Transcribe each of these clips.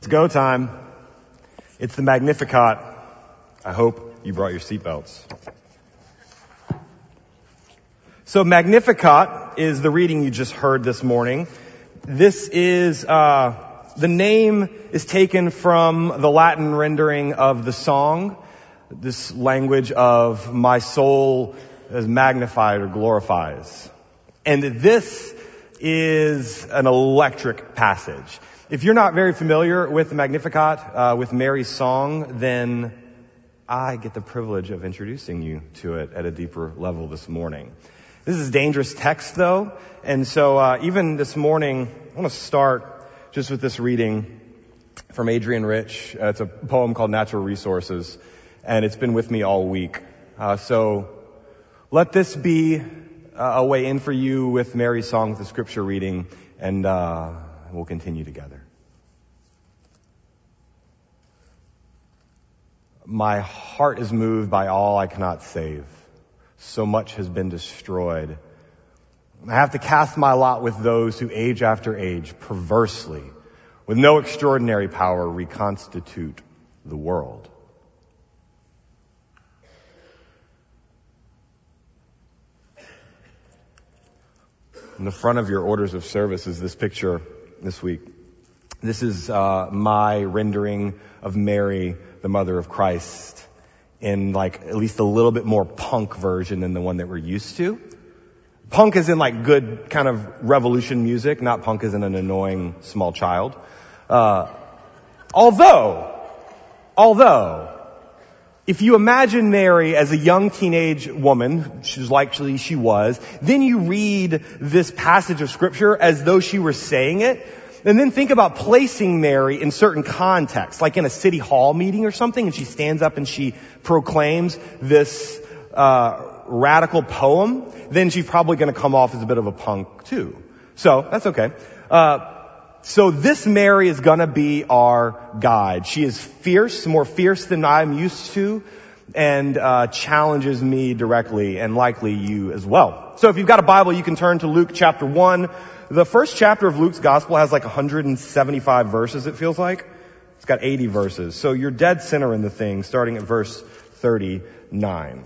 It's go time. It's the Magnificat. I hope you brought your seatbelts. So Magnificat is the reading you just heard this morning. This is, uh, the name is taken from the Latin rendering of the song. This language of my soul is magnified or glorifies. And this is an electric passage. If you're not very familiar with the Magnificat, uh, with Mary's song, then I get the privilege of introducing you to it at a deeper level this morning. This is dangerous text though, and so uh, even this morning, I want to start just with this reading from Adrienne Rich. Uh, it's a poem called Natural Resources, and it's been with me all week. Uh, so let this be uh, a way in for you with Mary's song, with the scripture reading, and uh, we'll continue together. My heart is moved by all I cannot save. So much has been destroyed. I have to cast my lot with those who age after age perversely, with no extraordinary power, reconstitute the world. In the front of your orders of service is this picture this week. This is uh, my rendering of Mary, the mother of Christ, in like at least a little bit more punk version than the one that we're used to. Punk is in like good kind of revolution music, not punk is in an annoying small child. Uh, although, although, if you imagine Mary as a young teenage woman, she's likely she was, then you read this passage of scripture as though she were saying it, and then think about placing Mary in certain contexts, like in a city hall meeting or something, and she stands up and she proclaims this uh, radical poem, then she's probably going to come off as a bit of a punk too. So that's okay. Uh, so this Mary is gonna be our guide. She is fierce, more fierce than I'm used to, and uh, challenges me directly, and likely you as well. So if you've got a Bible, you can turn to Luke chapter 1. The first chapter of Luke's gospel has like 175 verses, it feels like. It's got 80 verses. So you're dead center in the thing, starting at verse 39.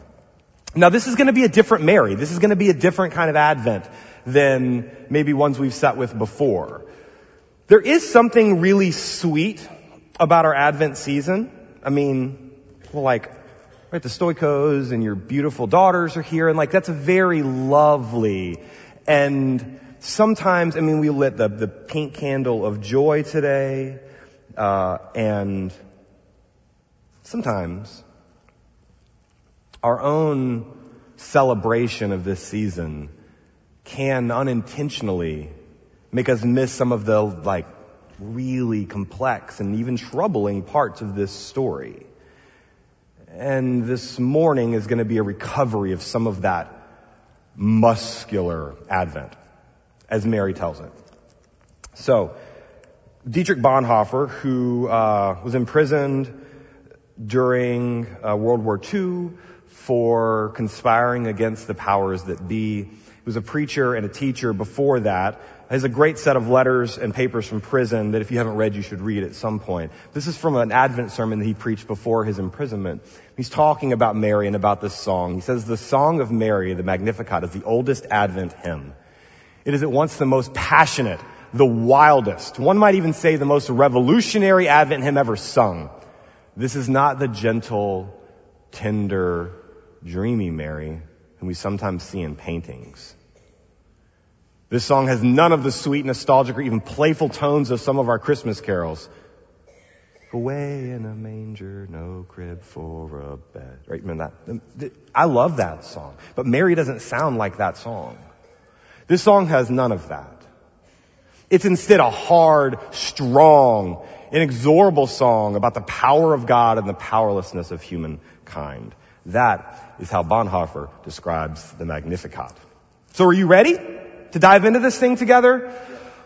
Now this is gonna be a different Mary. This is gonna be a different kind of Advent than maybe ones we've sat with before. There is something really sweet about our Advent season. I mean, like, right, the Stoikos and your beautiful daughters are here, and like, that's very lovely. And sometimes, I mean, we lit the, the pink candle of joy today, uh, and sometimes our own celebration of this season can unintentionally make us miss some of the like really complex and even troubling parts of this story. And this morning is going to be a recovery of some of that muscular Advent, as Mary tells it. So, Dietrich Bonhoeffer, who uh, was imprisoned during uh, World War II for conspiring against the powers that be, he was a preacher and a teacher before that, has a great set of letters and papers from prison that if you haven't read, you should read at some point. This is from an Advent sermon that he preached before his imprisonment. He's talking about Mary and about this song. He says, the song of Mary, the Magnificat, is the oldest Advent hymn. It is at once the most passionate, the wildest, one might even say the most revolutionary Advent hymn ever sung. This is not the gentle, tender, dreamy Mary whom we sometimes see in paintings. This song has none of the sweet, nostalgic, or even playful tones of some of our Christmas carols. Away in a manger, no crib for a bed. Right? Remember that? I love that song. But Mary doesn't sound like that song. This song has none of that. It's instead a hard, strong, inexorable song about the power of God and the powerlessness of humankind. That is how Bonhoeffer describes the Magnificat. So are you ready? To dive into this thing together.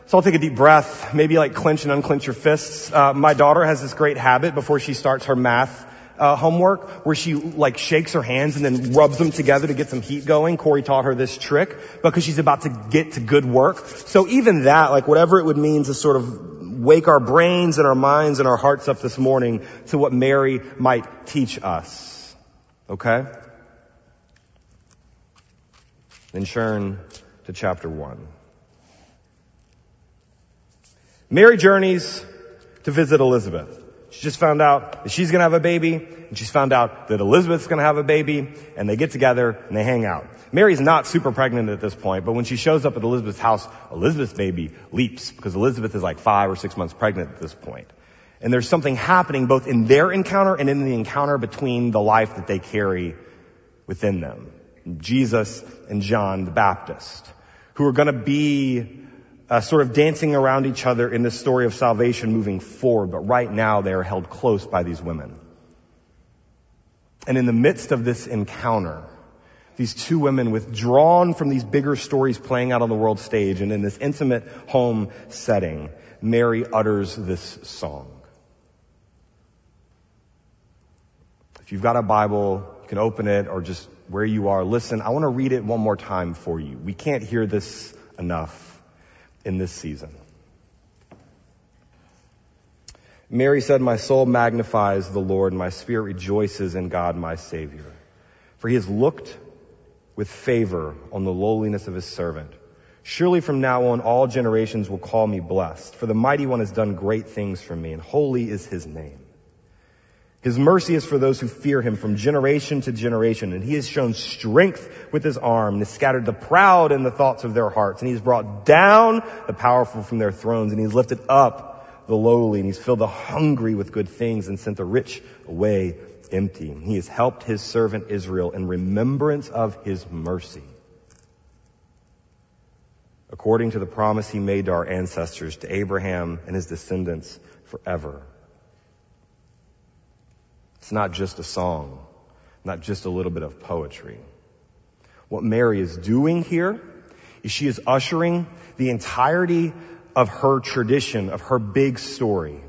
So I'll take a deep breath, maybe like clench and unclench your fists. Uh, my daughter has this great habit before she starts her math uh, homework where she like shakes her hands and then rubs them together to get some heat going. Corey taught her this trick because she's about to get to good work. So even that, like whatever it would mean to sort of wake our brains and our minds and our hearts up this morning to what Mary might teach us. Okay? Then turn to chapter one. Mary journeys to visit Elizabeth. She just found out that she's gonna have a baby, and she's found out that Elizabeth's gonna have a baby, and they get together and they hang out. Mary's not super pregnant at this point, but when she shows up at Elizabeth's house, Elizabeth's baby leaps because Elizabeth is like five or six months pregnant at this point. And there's something happening both in their encounter and in the encounter between the life that they carry within them. Jesus and John the Baptist, who are gonna be uh, sort of dancing around each other in this story of salvation moving forward, but right now they are held close by these women. And in the midst of this encounter, these two women withdrawn from these bigger stories playing out on the world stage and in this intimate home setting, Mary utters this song. If you've got a Bible, you can open it or just where you are, listen. I want to read it one more time for you. We can't hear this enough in this season. Mary said, My soul magnifies the Lord, and my spirit rejoices in God my Savior. For he has looked with favor on the lowliness of his servant. Surely from now on all generations will call me blessed, for the mighty one has done great things for me, and holy is his name. His mercy is for those who fear him from generation to generation, and he has shown strength with his arm, and has scattered the proud in the thoughts of their hearts, and he has brought down the powerful from their thrones, and he has lifted up the lowly, and he's filled the hungry with good things, and sent the rich away empty. He has helped his servant Israel in remembrance of his mercy. According to the promise he made to our ancestors, to Abraham and his descendants forever. It's not just a song, not just a little bit of poetry. What Mary is doing here is she is ushering the entirety of her tradition, of her big story.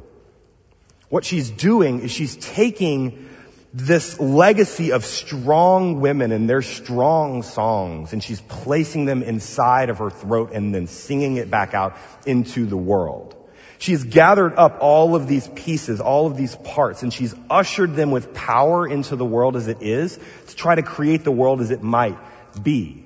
What she's doing is she's taking this legacy of strong women and their strong songs, and she's placing them inside of her throat and then singing it back out into the world. She's gathered up all of these pieces, all of these parts, and she's ushered them with power into the world as it is to try to create the world as it might be.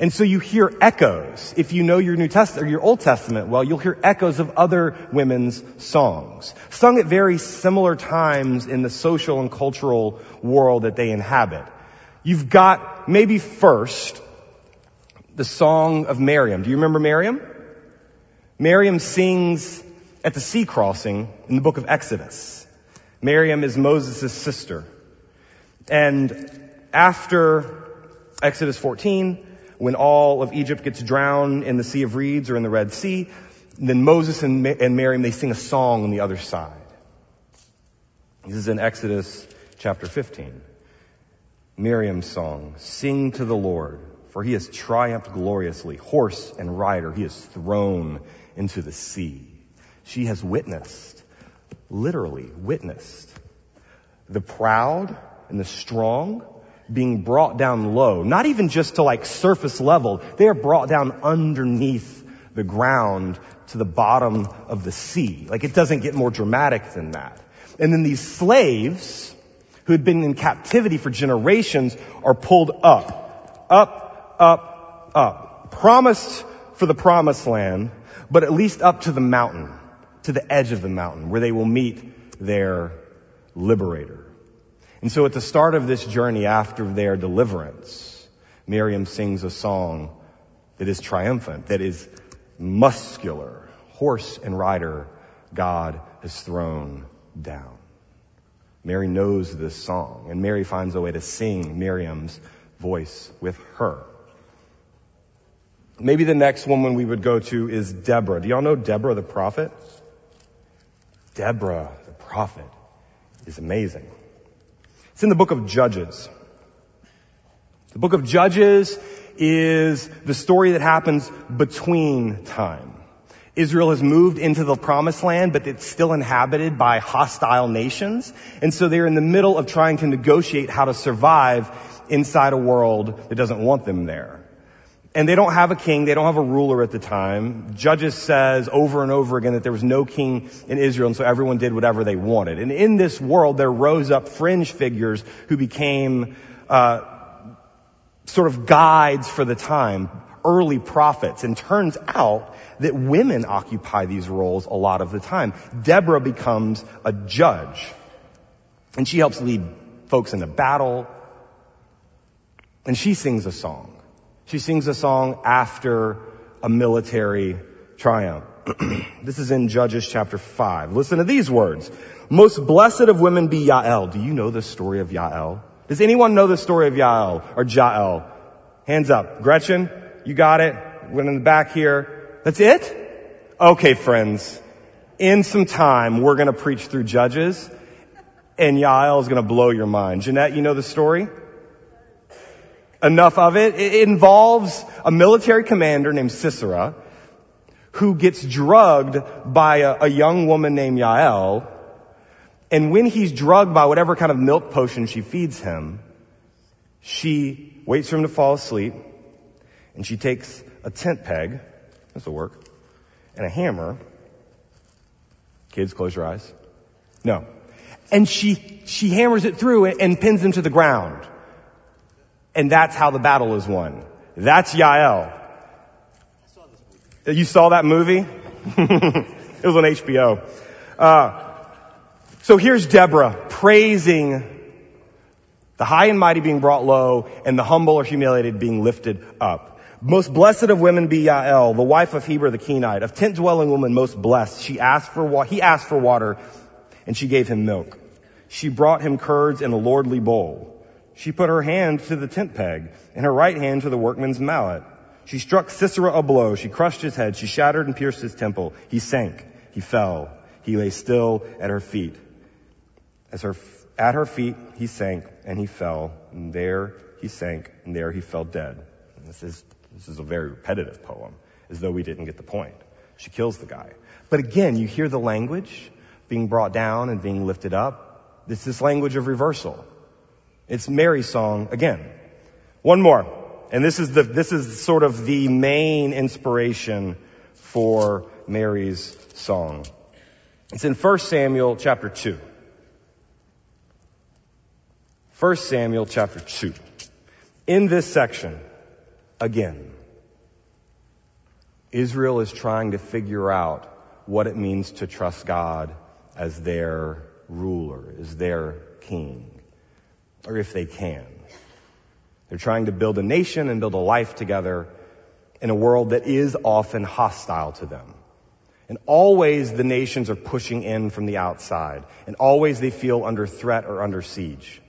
And so you hear echoes. If you know your New Testament or your Old Testament well, you'll hear echoes of other women's songs, sung at very similar times in the social and cultural world that they inhabit. You've got maybe first the song of Miriam. Do you remember Miriam? Miriam sings at the sea crossing in the book of Exodus. Miriam is Moses' sister. And after Exodus 14, when all of Egypt gets drowned in the Sea of Reeds or in the Red Sea, then Moses and, and Miriam, they sing a song on the other side. This is in Exodus chapter 15. Miriam's song, Sing to the Lord, for he has triumphed gloriously. Horse and rider he has thrown into the sea. She has witnessed, literally witnessed, the proud and the strong being brought down low, not even just to like surface level, they are brought down underneath the ground to the bottom of the sea. Like it doesn't get more dramatic than that. And then these slaves who had been in captivity for generations are pulled up, up, up, up, promised for the promised land, but at least up to the mountain, to the edge of the mountain where they will meet their liberator. And so at the start of this journey after their deliverance, Miriam sings a song that is triumphant, that is muscular. Horse and rider, God has thrown down. Mary knows this song, and Mary finds a way to sing Miriam's voice with her. Maybe the next woman we would go to is Deborah. Do y'all know Deborah the prophet? Deborah the prophet is amazing. It's in the book of Judges. The book of Judges is the story that happens between time. Israel has moved into the promised land, but it's still inhabited by hostile nations. And so they're in the middle of trying to negotiate how to survive inside a world that doesn't want them there. And they don't have a king, they don't have a ruler at the time. Judges says over and over again that there was no king in Israel, and so everyone did whatever they wanted. And in this world, there rose up fringe figures who became uh, sort of guides for the time, early prophets. And turns out that women occupy these roles a lot of the time. Deborah becomes a judge, and she helps lead folks into battle, and she sings a song. She sings a song after a military triumph. this is in Judges chapter 5. Listen to these words. Most blessed of women be Yael. Do you know the story of Yael? Does anyone know the story of Yael or Jael? Hands up. Gretchen, you got it? Went in the back here. That's it? Okay, friends. In some time, we're going to preach through Judges, and Yael is going to blow your mind. Jeanette, you know the story? Enough of it. It involves a military commander named Sisera who gets drugged by a, a, young woman named Yael. And when he's drugged by whatever kind of milk potion she feeds him, she waits for him to fall asleep and she takes a tent peg, this will work, and a hammer. Kids, close your eyes. No. And she, she hammers it through and, and pins him to the ground. And that's how the battle is won. That's Yael. You saw that movie? it was on HBO. Uh, so here's Deborah praising the high and mighty being brought low and the humble or humiliated being lifted up. Most blessed of women be Yael, the wife of Heber the Kenite, of tent dwelling woman most blessed. She asked for wa- he asked for water and she gave him milk. She brought him curds in a lordly bowl. She put her hand to the tent peg and her right hand to the workman's mallet. She struck Sisera a blow. She crushed his head. She shattered and pierced his temple. He sank. He fell. He lay still at her feet. As her, at her feet, he sank and he fell. And there he sank and there he fell dead. And this is, this is a very repetitive poem, as though we didn't get the point. She kills the guy. But again, you hear the language being brought down and being lifted up. It's this language of reversal. It's Mary's song again. One more. And this is the, this is sort of the main inspiration for Mary's song. It's in 1 Samuel chapter 2. 1 Samuel chapter 2. In this section, again, Israel is trying to figure out what it means to trust God as their ruler, as their king or if they can. They're trying to build a nation and build a life together in a world that is often hostile to them. And always the nations are pushing in from the outside, and always they feel under threat or under siege.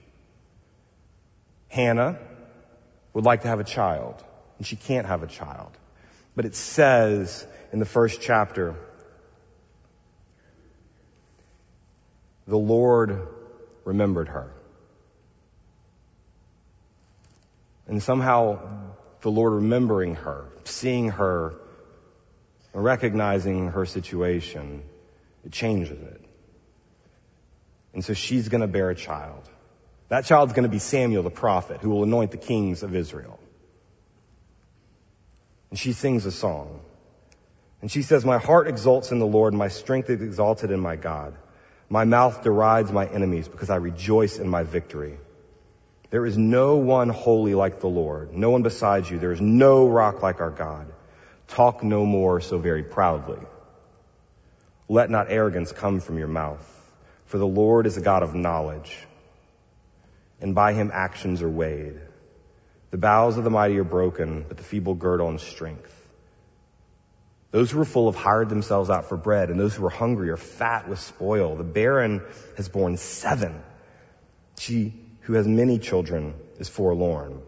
Hannah would like to have a child, and she can't have a child. But it says in the first chapter, the Lord remembered her. And somehow the Lord remembering her, seeing her, recognizing her situation, it changes it. And so she's going to bear a child. That child's going to be Samuel the prophet who will anoint the kings of Israel. And she sings a song. And she says, My heart exults in the Lord, my strength is exalted in my God. My mouth derides my enemies because I rejoice in my victory. There is no one holy like the Lord, no one besides you. There is no rock like our God. Talk no more so very proudly. Let not arrogance come from your mouth, for the Lord is a God of knowledge, and by him actions are weighed. The bows of the mighty are broken, but the feeble gird on strength. Those who are full have hired themselves out for bread, and those who are hungry are fat with spoil. The barren has borne seven. She who has many children is forlorn.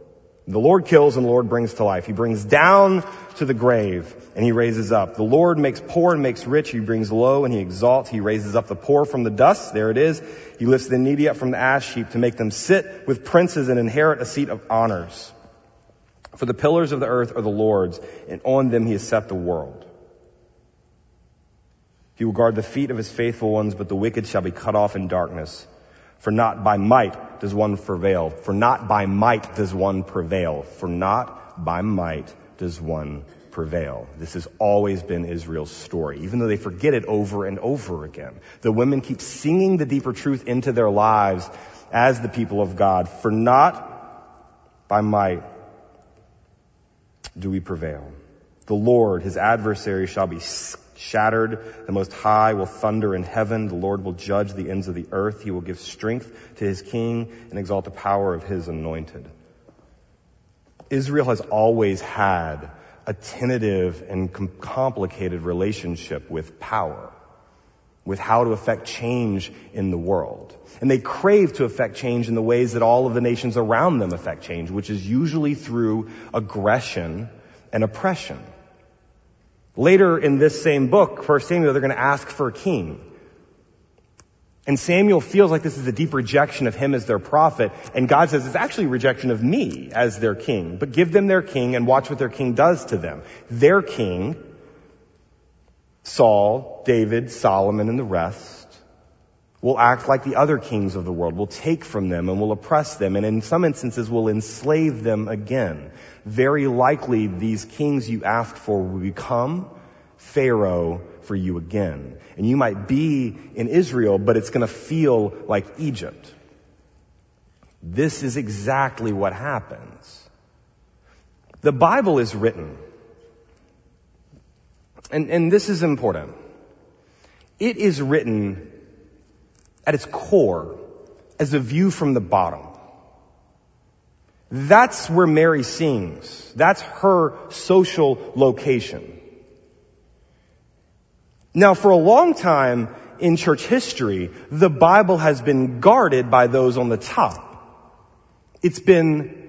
The Lord kills and the Lord brings to life. He brings down to the grave and he raises up. The Lord makes poor and makes rich. He brings low and he exalts. He raises up the poor from the dust. There it is. He lifts the needy up from the ash heap to make them sit with princes and inherit a seat of honors. For the pillars of the earth are the Lord's and on them he has set the world. He will guard the feet of his faithful ones, but the wicked shall be cut off in darkness. For not by might does one prevail. For not by might does one prevail. For not by might does one prevail. This has always been Israel's story, even though they forget it over and over again. The women keep singing the deeper truth into their lives as the people of God, for not by might do we prevail. The Lord, his adversary, shall be shattered. The Most High will thunder in heaven. The Lord will judge the ends of the earth. He will give strength to his king and exalt the power of his anointed. Israel has always had a tentative and com- complicated relationship with power, with how to affect change in the world. And they crave to affect change in the ways that all of the nations around them affect change, which is usually through aggression and oppression. Later in this same book, 1 Samuel, they're going to ask for a king. And Samuel feels like this is a deep rejection of him as their prophet. And God says it's actually a rejection of me as their king. But give them their king and watch what their king does to them. Their king, Saul, David, Solomon, and the rest, will act like the other kings of the world, will take from them and will oppress them, and in some instances will enslave them again very likely these kings you asked for will become Pharaoh for you again. And you might be in Israel, but it's going to feel like Egypt. This is exactly what happens. The Bible is written, and, and this is important. It is written at its core as a view from the bottom. That's where Mary sings. That's her social location. Now, for a long time in church history, the Bible has been guarded by those on the top. It's been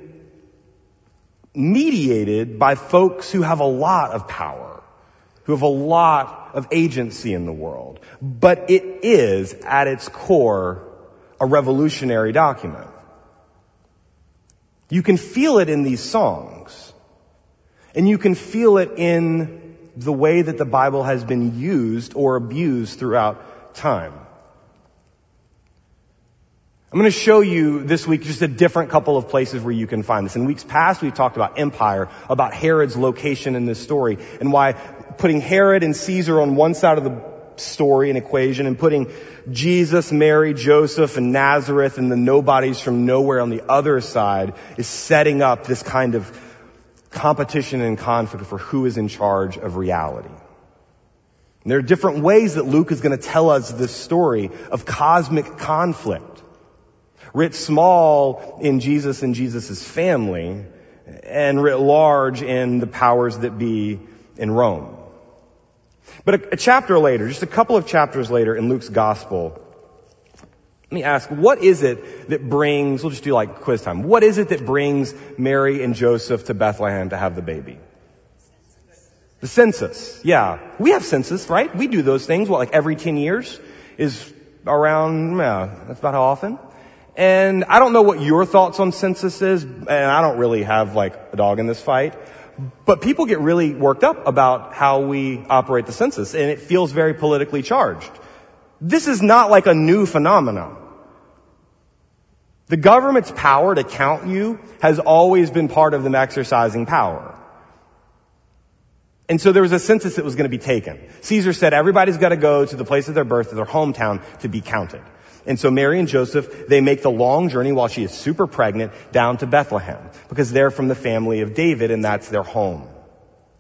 mediated by folks who have a lot of power, who have a lot of agency in the world. But it is, at its core, a revolutionary document. You can feel it in these songs. And you can feel it in the way that the Bible has been used or abused throughout time. I'm going to show you this week just a different couple of places where you can find this. In weeks past, we've talked about empire, about Herod's location in this story, and why putting Herod and Caesar on one side of the story and equation and putting Jesus, Mary, Joseph, and Nazareth and the nobodies from nowhere on the other side is setting up this kind of competition and conflict for who is in charge of reality. And there are different ways that Luke is going to tell us this story of cosmic conflict. Writ small in Jesus and Jesus' family, and writ large in the powers that be in Rome. But a, a chapter later, just a couple of chapters later in Luke's gospel, let me ask, what is it that brings, we'll just do like quiz time, what is it that brings Mary and Joseph to Bethlehem to have the baby? The census. Yeah. We have census, right? We do those things, what, like every 10 years is around, yeah, that's about how often. And I don't know what your thoughts on census is, and I don't really have like a dog in this fight. But people get really worked up about how we operate the census, and it feels very politically charged. This is not like a new phenomenon. The government's power to count you has always been part of them exercising power. And so there was a census that was going to be taken. Caesar said everybody's got to go to the place of their birth, to their hometown, to be counted. And so Mary and Joseph, they make the long journey while she is super pregnant down to Bethlehem because they're from the family of David and that's their home.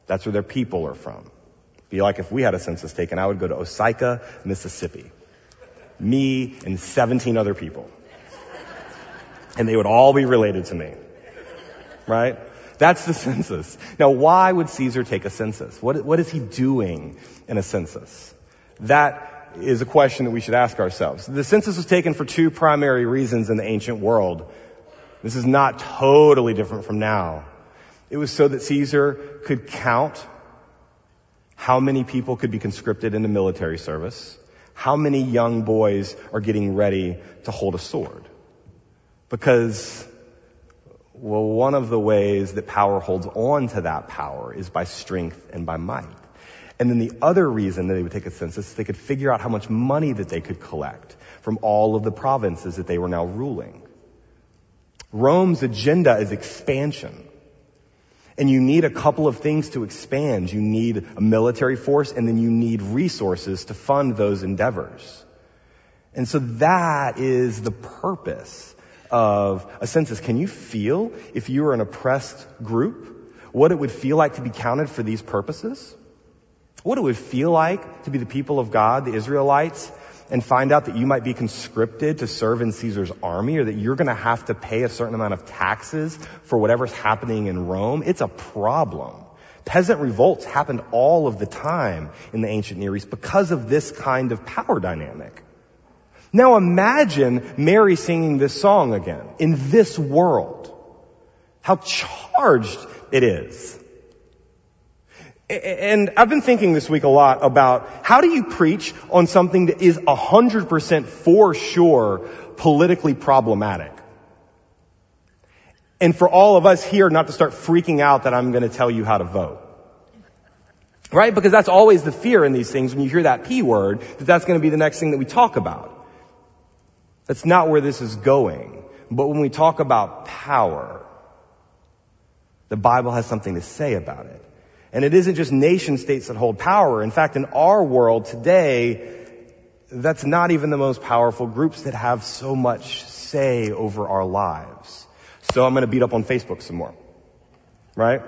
That's where their people are from. Be like if we had a census taken, I would go to Osyka, Mississippi. Me and 17 other people. And they would all be related to me. Right? That's the census. Now, why would Caesar take a census? What, what is he doing in a census? That is a question that we should ask ourselves. The census was taken for two primary reasons in the ancient world. This is not totally different from now. It was so that Caesar could count how many people could be conscripted into military service, how many young boys are getting ready to hold a sword. Because, well, one of the ways that power holds on to that power is by strength and by might. And then the other reason that they would take a census, is they could figure out how much money that they could collect from all of the provinces that they were now ruling. Rome's agenda is expansion. And you need a couple of things to expand. You need a military force and then you need resources to fund those endeavors. And so that is the purpose of a census. Can you feel if you were an oppressed group, what it would feel like to be counted for these purposes? What it would feel like to be the people of God, the Israelites, and find out that you might be conscripted to serve in Caesar's army or that you're going to have to pay a certain amount of taxes for whatever's happening in Rome, it's a problem. Peasant revolts happened all of the time in the ancient Near East because of this kind of power dynamic. Now imagine Mary singing this song again in this world. How charged it is. And I've been thinking this week a lot about how do you preach on something that is 100% for sure politically problematic? And for all of us here not to start freaking out that I'm going to tell you how to vote. Right? Because that's always the fear in these things when you hear that P word, that that's going to be the next thing that we talk about. That's not where this is going. But when we talk about power, the Bible has something to say about it. And it isn't just nation states that hold power. In fact, in our world today, that's not even the most powerful groups that have so much say over our lives. So I'm going to beat up on Facebook some more. Right?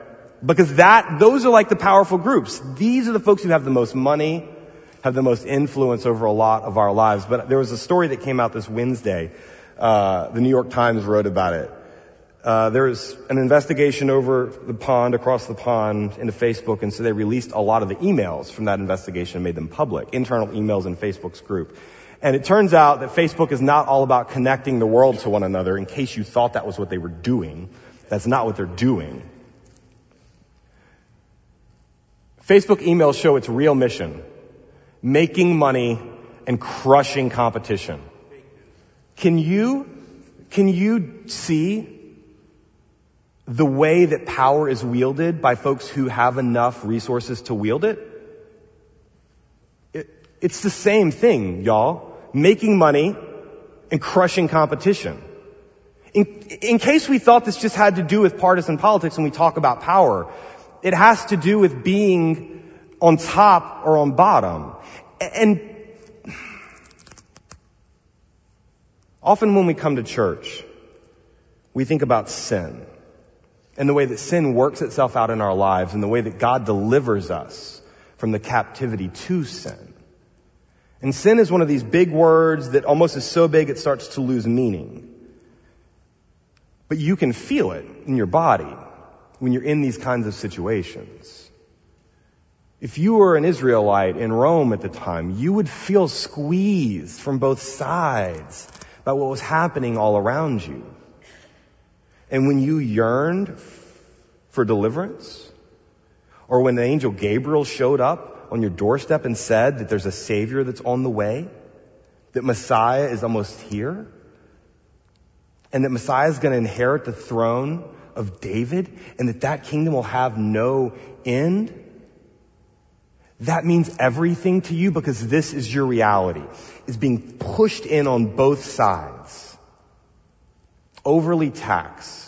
Because that, those are like the powerful groups. These are the folks who have the most money, have the most influence over a lot of our lives. But there was a story that came out this Wednesday. Uh, the New York Times wrote about it. Uh, was an investigation over the pond, across the pond, into Facebook, and so they released a lot of the emails from that investigation and made them public, internal emails in Facebook's group. And it turns out that Facebook is not all about connecting the world to one another, in case you thought that was what they were doing. That's not what they're doing. Facebook emails show its real mission. Making money and crushing competition. Can you, can you see the way that power is wielded by folks who have enough resources to wield it, it it's the same thing, y'all. Making money and crushing competition. In, in case we thought this just had to do with partisan politics when we talk about power, it has to do with being on top or on bottom. And often when we come to church, we think about sin and the way that sin works itself out in our lives and the way that God delivers us from the captivity to sin. And sin is one of these big words that almost is so big it starts to lose meaning. But you can feel it in your body when you're in these kinds of situations. If you were an Israelite in Rome at the time, you would feel squeezed from both sides by what was happening all around you. And when you yearned for deliverance, or when the angel Gabriel showed up on your doorstep and said that there's a savior that's on the way, that Messiah is almost here, and that Messiah is going to inherit the throne of David, and that that kingdom will have no end, that means everything to you because this is your reality, is being pushed in on both sides. Overly taxed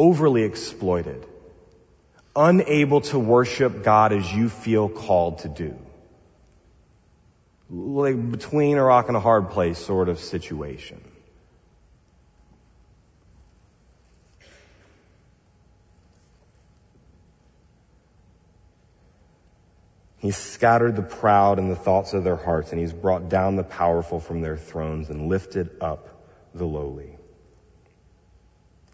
overly exploited, unable to worship God as you feel called to do. Like between a rock and a hard place sort of situation. He's scattered the proud in the thoughts of their hearts, and he's brought down the powerful from their thrones and lifted up the lowly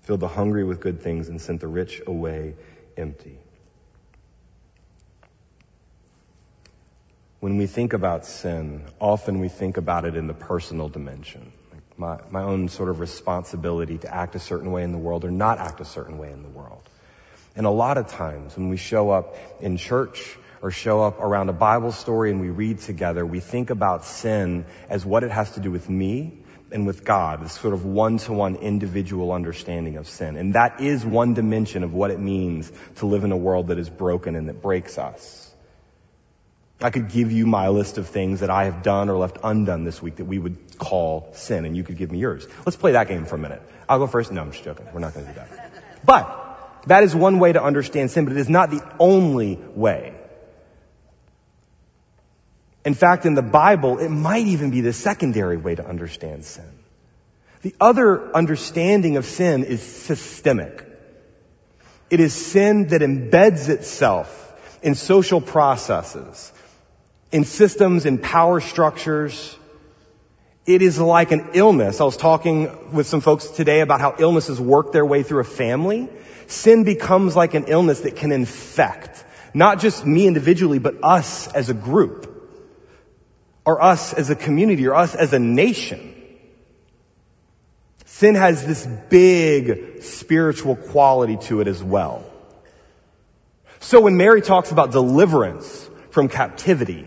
filled the hungry with good things, and sent the rich away empty. When we think about sin, often we think about it in the personal dimension. Like my, my own sort of responsibility to act a certain way in the world or not act a certain way in the world. And a lot of times when we show up in church or show up around a Bible story and we read together, we think about sin as what it has to do with me and with God, this sort of one-to-one individual understanding of sin. And that is one dimension of what it means to live in a world that is broken and that breaks us. I could give you my list of things that I have done or left undone this week that we would call sin, and you could give me yours. Let's play that game for a minute. I'll go first. No, I'm just joking. We're not going to do that. But That is one way to understand sin, but it is not the only way. In fact, in the Bible, it might even be the secondary way to understand sin. The other understanding of sin is systemic. It is sin that embeds itself in social processes, in systems, in power structures. It is like an illness. I was talking with some folks today about how illnesses work their way through a family. Sin becomes like an illness that can infect not just me individually, but us as a group, or us as a community, or us as a nation. Sin has this big spiritual quality to it as well. So when Mary talks about deliverance from captivity,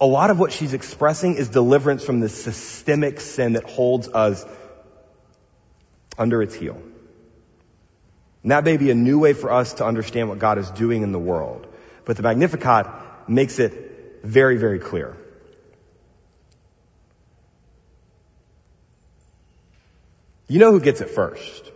a lot of what she's expressing is deliverance from the systemic sin that holds us under its heel. And that may be a new way for us to understand what God is doing in the world. But the Magnificat makes it very, very clear. You know who gets it first.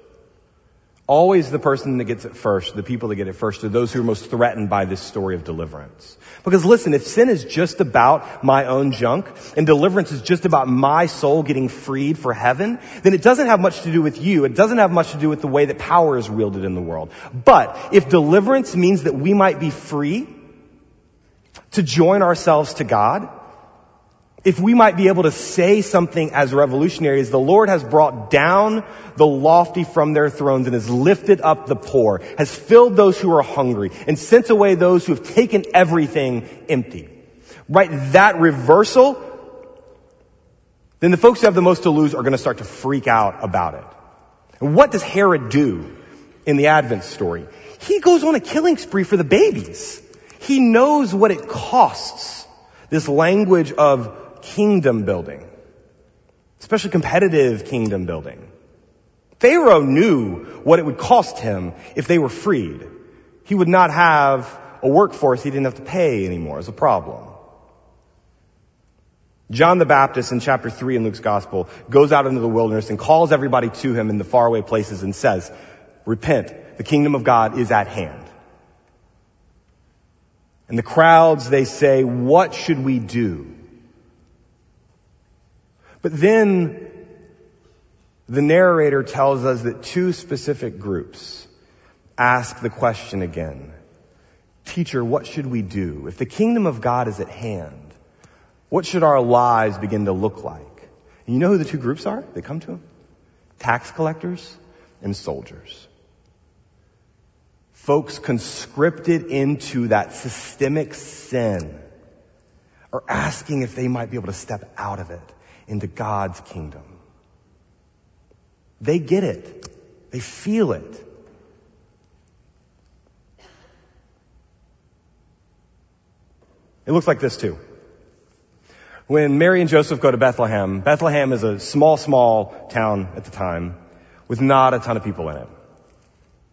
Always the person that gets it first, the people that get it first, are those who are most threatened by this story of deliverance. Because listen, if sin is just about my own junk, and deliverance is just about my soul getting freed for heaven, then it doesn't have much to do with you. It doesn't have much to do with the way that power is wielded in the world. But if deliverance means that we might be free to join ourselves to God, if we might be able to say something as revolutionary as the Lord has brought down the lofty from their thrones and has lifted up the poor, has filled those who are hungry and sent away those who have taken everything empty. Right? That reversal, then the folks who have the most to lose are going to start to freak out about it. And what does Herod do in the Advent story? He goes on a killing spree for the babies. He knows what it costs. This language of kingdom building, especially competitive kingdom building. Pharaoh knew what it would cost him if they were freed. He would not have a workforce he didn't have to pay anymore as a problem. John the Baptist in chapter 3 in Luke's gospel goes out into the wilderness and calls everybody to him in the faraway places and says, repent, the kingdom of God is at hand. And the crowds, they say, what should we do? But then the narrator tells us that two specific groups ask the question again. Teacher, what should we do? If the kingdom of God is at hand, what should our lives begin to look like? And you know who the two groups are They come to him? Tax collectors and soldiers. Folks conscripted into that systemic sin are asking if they might be able to step out of it into God's kingdom. They get it. They feel it. It looks like this too. When Mary and Joseph go to Bethlehem, Bethlehem is a small, small town at the time with not a ton of people in it.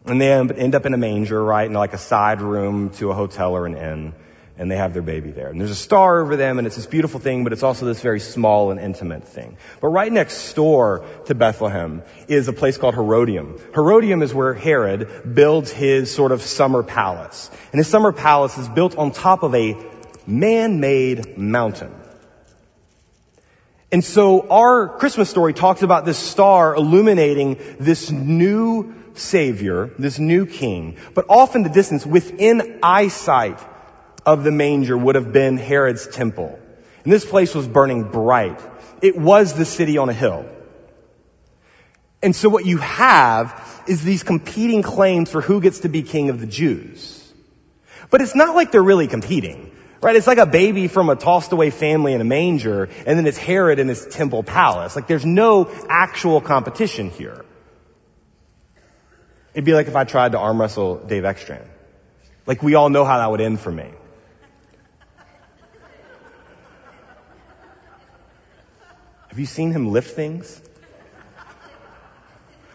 And they end up in a manger, right, in like a side room to a hotel or an inn and they have their baby there. And there's a star over them and it's this beautiful thing, but it's also this very small and intimate thing. But right next door to Bethlehem is a place called Herodium. Herodium is where Herod builds his sort of summer palace. And his summer palace is built on top of a man-made mountain. And so our Christmas story talks about this star illuminating this new savior, this new king, but off in the distance within eyesight of the manger would have been Herod's temple. And this place was burning bright. It was the city on a hill. And so what you have is these competing claims for who gets to be king of the Jews. But it's not like they're really competing. Right? It's like a baby from a tossed away family in a manger, and then it's Herod in his temple palace. Like there's no actual competition here. It'd be like if I tried to arm wrestle Dave Ekstrand. Like we all know how that would end for me. Have you seen him lift things?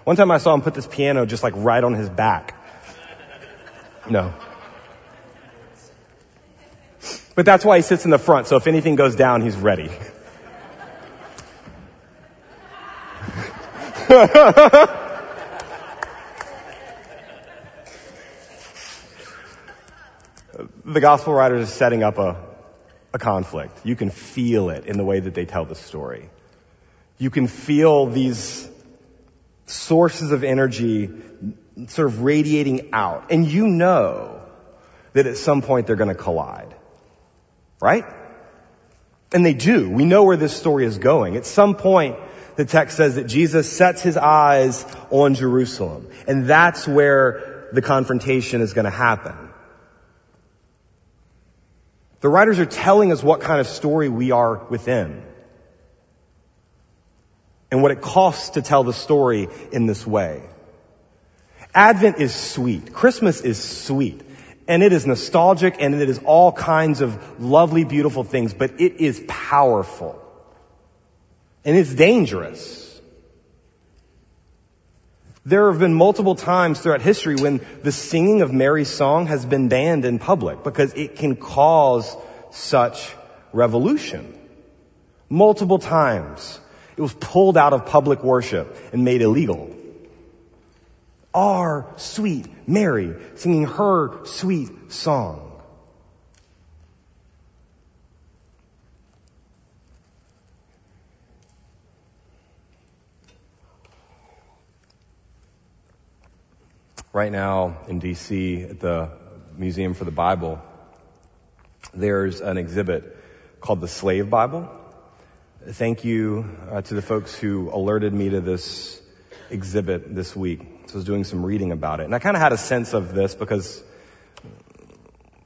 One time I saw him put this piano just like right on his back. No. But that's why he sits in the front, so if anything goes down, he's ready. the gospel writers are setting up a, a conflict. You can feel it in the way that they tell the story. You can feel these sources of energy sort of radiating out. And you know that at some point they're going to collide. Right? And they do. We know where this story is going. At some point, the text says that Jesus sets his eyes on Jerusalem. And that's where the confrontation is going to happen. The writers are telling us what kind of story we are within. And what it costs to tell the story in this way. Advent is sweet. Christmas is sweet. And it is nostalgic and it is all kinds of lovely, beautiful things, but it is powerful. And it's dangerous. There have been multiple times throughout history when the singing of Mary's song has been banned in public because it can cause such revolution. Multiple times. It was pulled out of public worship and made illegal. Our sweet Mary singing her sweet song. Right now in DC at the Museum for the Bible, there's an exhibit called the Slave Bible. Thank you uh, to the folks who alerted me to this exhibit this week. So I was doing some reading about it. And I kind of had a sense of this because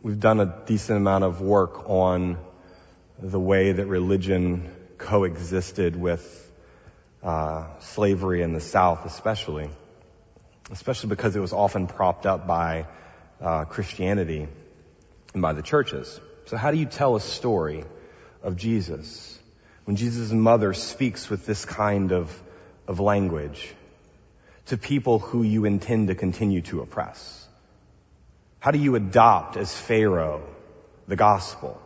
we've done a decent amount of work on the way that religion coexisted with uh, slavery in the South, especially, especially because it was often propped up by uh, Christianity and by the churches. So, how do you tell a story of Jesus when Jesus' mother speaks with this kind of, of language? to people who you intend to continue to oppress? How do you adopt as Pharaoh the gospel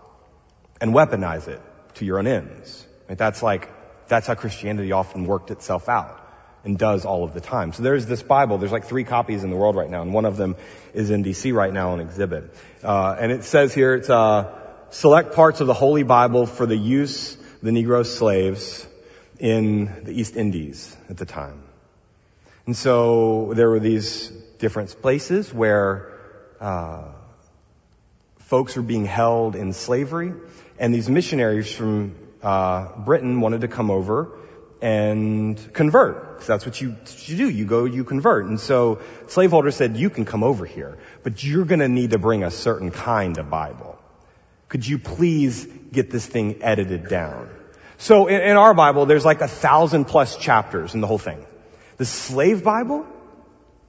and weaponize it to your own ends? Right? That's like, that's how Christianity often worked itself out and does all of the time. So there's this Bible. There's like three copies in the world right now, and one of them is in DC right now on exhibit. Uh, and it says here, it's uh, select parts of the Holy Bible for the use of the Negro slaves in the East Indies at the time. And so there were these different places where uh, folks were being held in slavery, and these missionaries from uh, Britain wanted to come over and convert. That's what you, you do. You go, you convert. And so slaveholders said, you can come over here, but you're going to need to bring a certain kind of Bible. Could you please get this thing edited down? So in, in our Bible, there's like a thousand plus chapters in the whole thing. The slave Bible,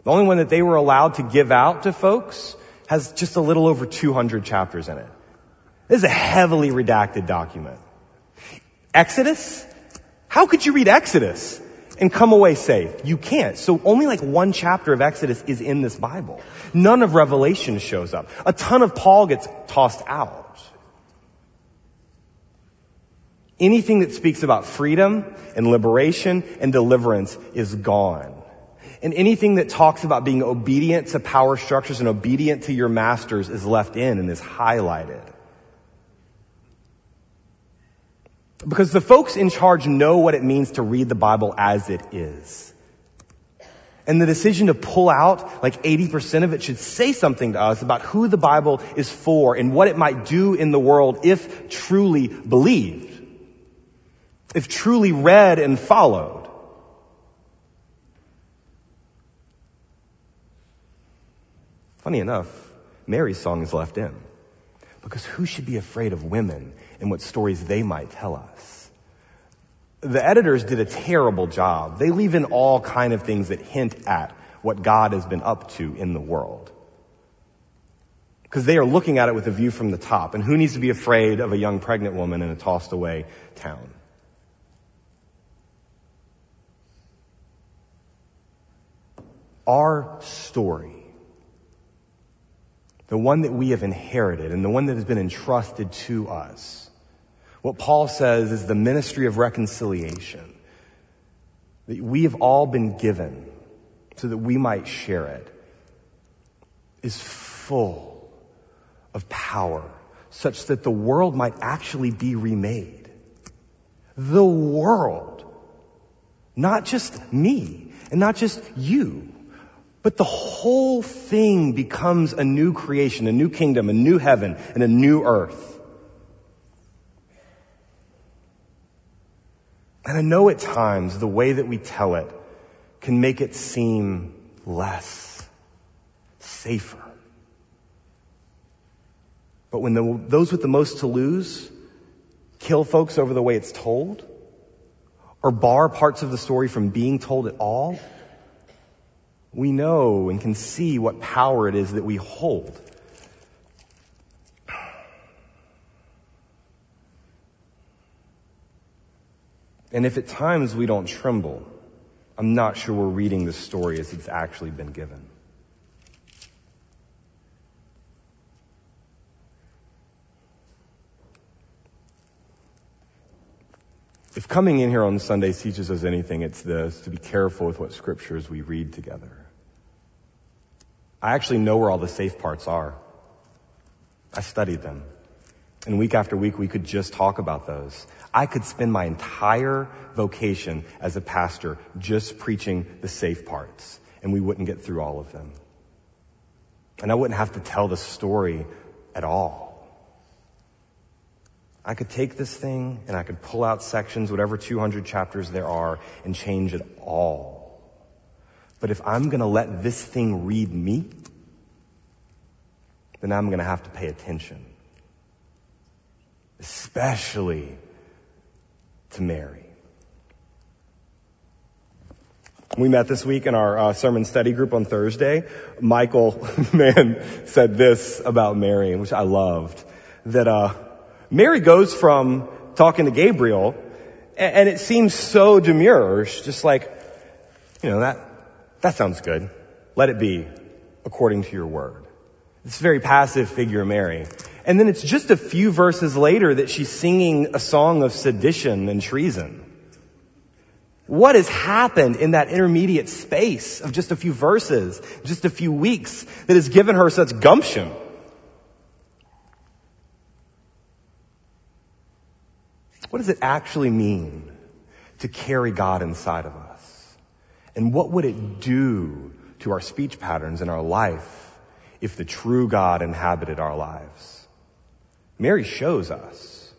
the only one that they were allowed to give out to folks, has just a little over 200 chapters in it. This is a heavily redacted document. Exodus? How could you read Exodus and come away safe? You can't. So only like one chapter of Exodus is in this Bible. None of Revelation shows up. A ton of Paul gets tossed out. Anything that speaks about freedom and liberation and deliverance is gone. And anything that talks about being obedient to power structures and obedient to your masters is left in and is highlighted. Because the folks in charge know what it means to read the Bible as it is. And the decision to pull out like 80% of it should say something to us about who the Bible is for and what it might do in the world if truly believed if truly read and followed. Funny enough, Mary's song is left in. Because who should be afraid of women and what stories they might tell us? The editors did a terrible job. They leave in all kind of things that hint at what God has been up to in the world. Because they are looking at it with a view from the top. And who needs to be afraid of a young pregnant woman in a tossed away town? our story, the one that we have inherited and the one that has been entrusted to us, what Paul says is the ministry of reconciliation that we have all been given so that we might share it is full of power such that the world might actually be remade. The world. Not just me and not just you, but the whole thing becomes a new creation, a new kingdom, a new heaven, and a new earth. And I know at times the way that we tell it can make it seem less safer. But when the, those with the most to lose kill folks over the way it's told, or bar parts of the story from being told at all, we know and can see what power it is that we hold. And if at times we don't tremble, I'm not sure we're reading the story as it's actually been given. If coming in here on Sundays teaches us anything, it's this, to be careful with what scriptures we read together. I actually know where all the safe parts are. I studied them. And week after week, we could just talk about those. I could spend my entire vocation as a pastor just preaching the safe parts, and we wouldn't get through all of them. And I wouldn't have to tell the story at all. I could take this thing and I could pull out sections, whatever 200 chapters there are, and change it all. But if I'm going to let this thing read me, then I'm going to have to pay attention. Especially to Mary. We met this week in our uh, sermon study group on Thursday. Michael, man, said this about Mary, which I loved, that, uh, Mary goes from talking to Gabriel, and it seems so demure, just like, you know, that, that sounds good. Let it be according to your word. A very passive figure, Mary. And then it's just a few verses later that she's singing a song of sedition and treason. What has happened in that intermediate space of just a few verses, just a few weeks that has given her such gumption? What does it actually mean to carry God inside of us? And what would it do to our speech patterns in our life if the true God inhabited our lives? Mary shows us.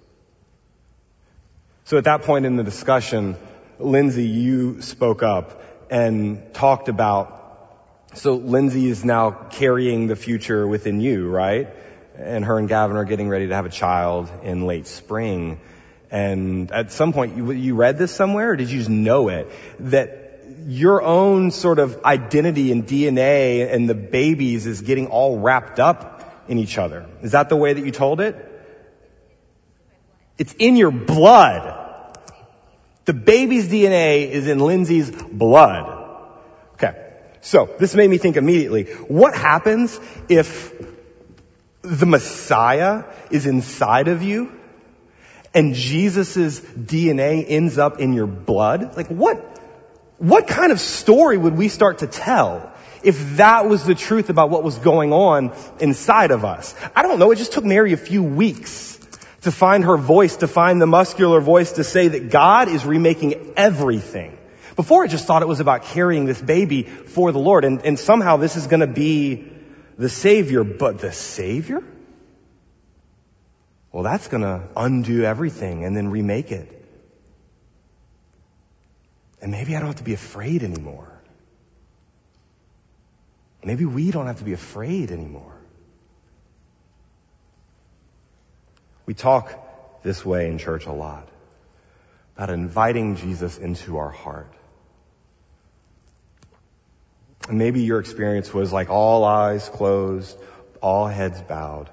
So at that point in the discussion, Lindsay, you spoke up and talked about, so Lindsay is now carrying the future within you, right? And her and Gavin are getting ready to have a child in late spring. And at some point, you, you read this somewhere, or did you just know it? That your own sort of identity and DNA and the babies is getting all wrapped up in each other. Is that the way that you told it? It's in your blood. The baby's DNA is in Lindsay's blood. Okay. So, this made me think immediately, what happens if the Messiah is inside of you and Jesus' DNA ends up in your blood? Like what, what kind of story would we start to tell if that was the truth about what was going on inside of us? I don't know. It just took Mary a few weeks to find her voice, to find the muscular voice to say that God is remaking everything. Before I just thought it was about carrying this baby for the Lord and, and somehow this is going to be the Savior, but the Savior? Well, that's going to undo everything and then remake it. And maybe I don't have to be afraid anymore. Maybe we don't have to be afraid anymore. We talk this way in church a lot about inviting Jesus into our heart. And maybe your experience was like all eyes closed, all heads bowed.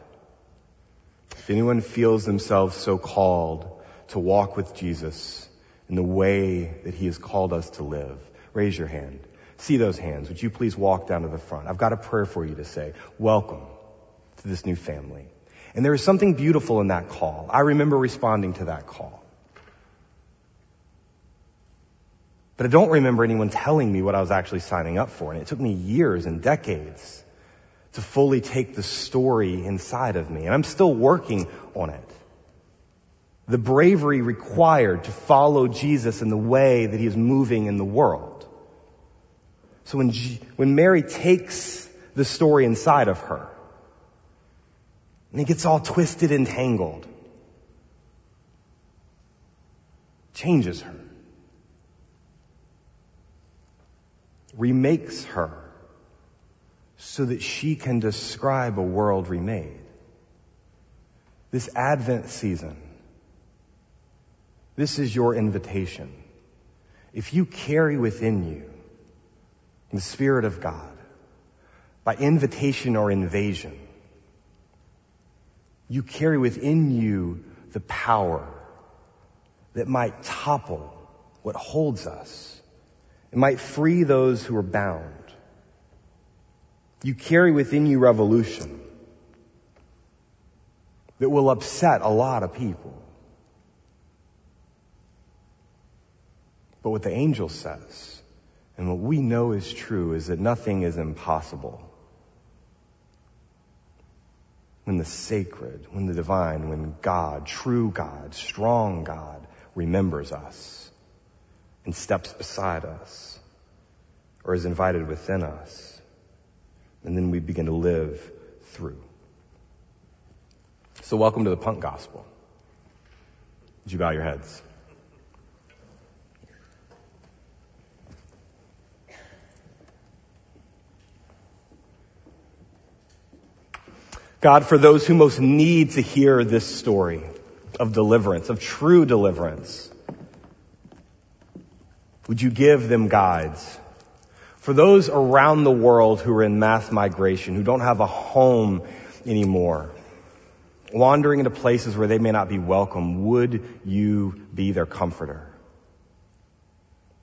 If anyone feels themselves so called to walk with Jesus in the way that he has called us to live, raise your hand. See those hands. Would you please walk down to the front? I've got a prayer for you to say. Welcome to this new family. And there is something beautiful in that call. I remember responding to that call. But I don't remember anyone telling me what I was actually signing up for. And it took me years and decades to fully take the story inside of me. And I'm still working on it. The bravery required to follow Jesus in the way that he is moving in the world. So when, G- when Mary takes the story inside of her, and it gets all twisted and tangled, changes her, remakes her so that she can describe a world remade. This Advent season, this is your invitation. If you carry within you the Spirit of God, by invitation or invasion, you carry within you the power that might topple what holds us. It might free those who are bound. You carry within you revolution that will upset a lot of people. But what the angel says, and what we know is true, is that nothing is impossible. When the sacred, when the divine, when God, true God, strong God, remembers us and steps beside us or is invited within us and then we begin to live through. So welcome to the punk gospel. Would you bow your heads? God, for those who most need to hear this story of deliverance, of true deliverance, would you give them guides? For those around the world who are in mass migration, who don't have a home anymore, wandering into places where they may not be welcome, would you be their comforter?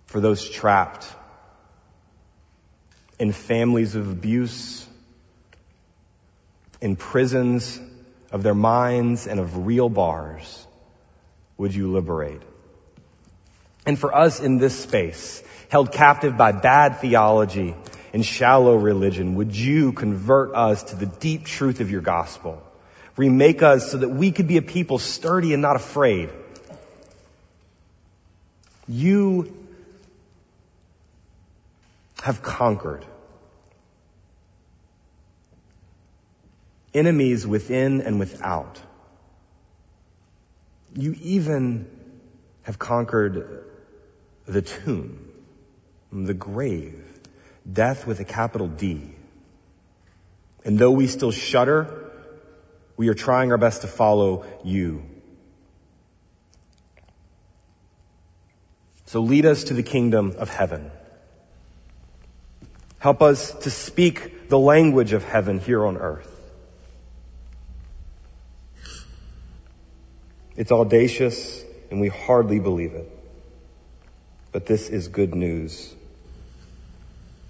For those trapped in families of abuse, in prisons of their minds and of real bars, would you liberate? And for us in this space, held captive by bad theology and shallow religion, would you convert us to the deep truth of your gospel? Remake us so that we could be a people sturdy and not afraid. You have conquered enemies within and without. You even have conquered the tomb the grave, death with a capital D. And though we still shudder, we are trying our best to follow you. So lead us to the kingdom of heaven. Help us to speak the language of heaven here on earth. It's audacious and we hardly believe it. But this is good news.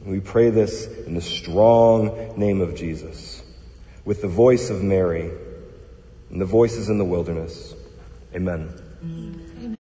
We pray this in the strong name of Jesus, with the voice of Mary and the voices in the wilderness. Amen.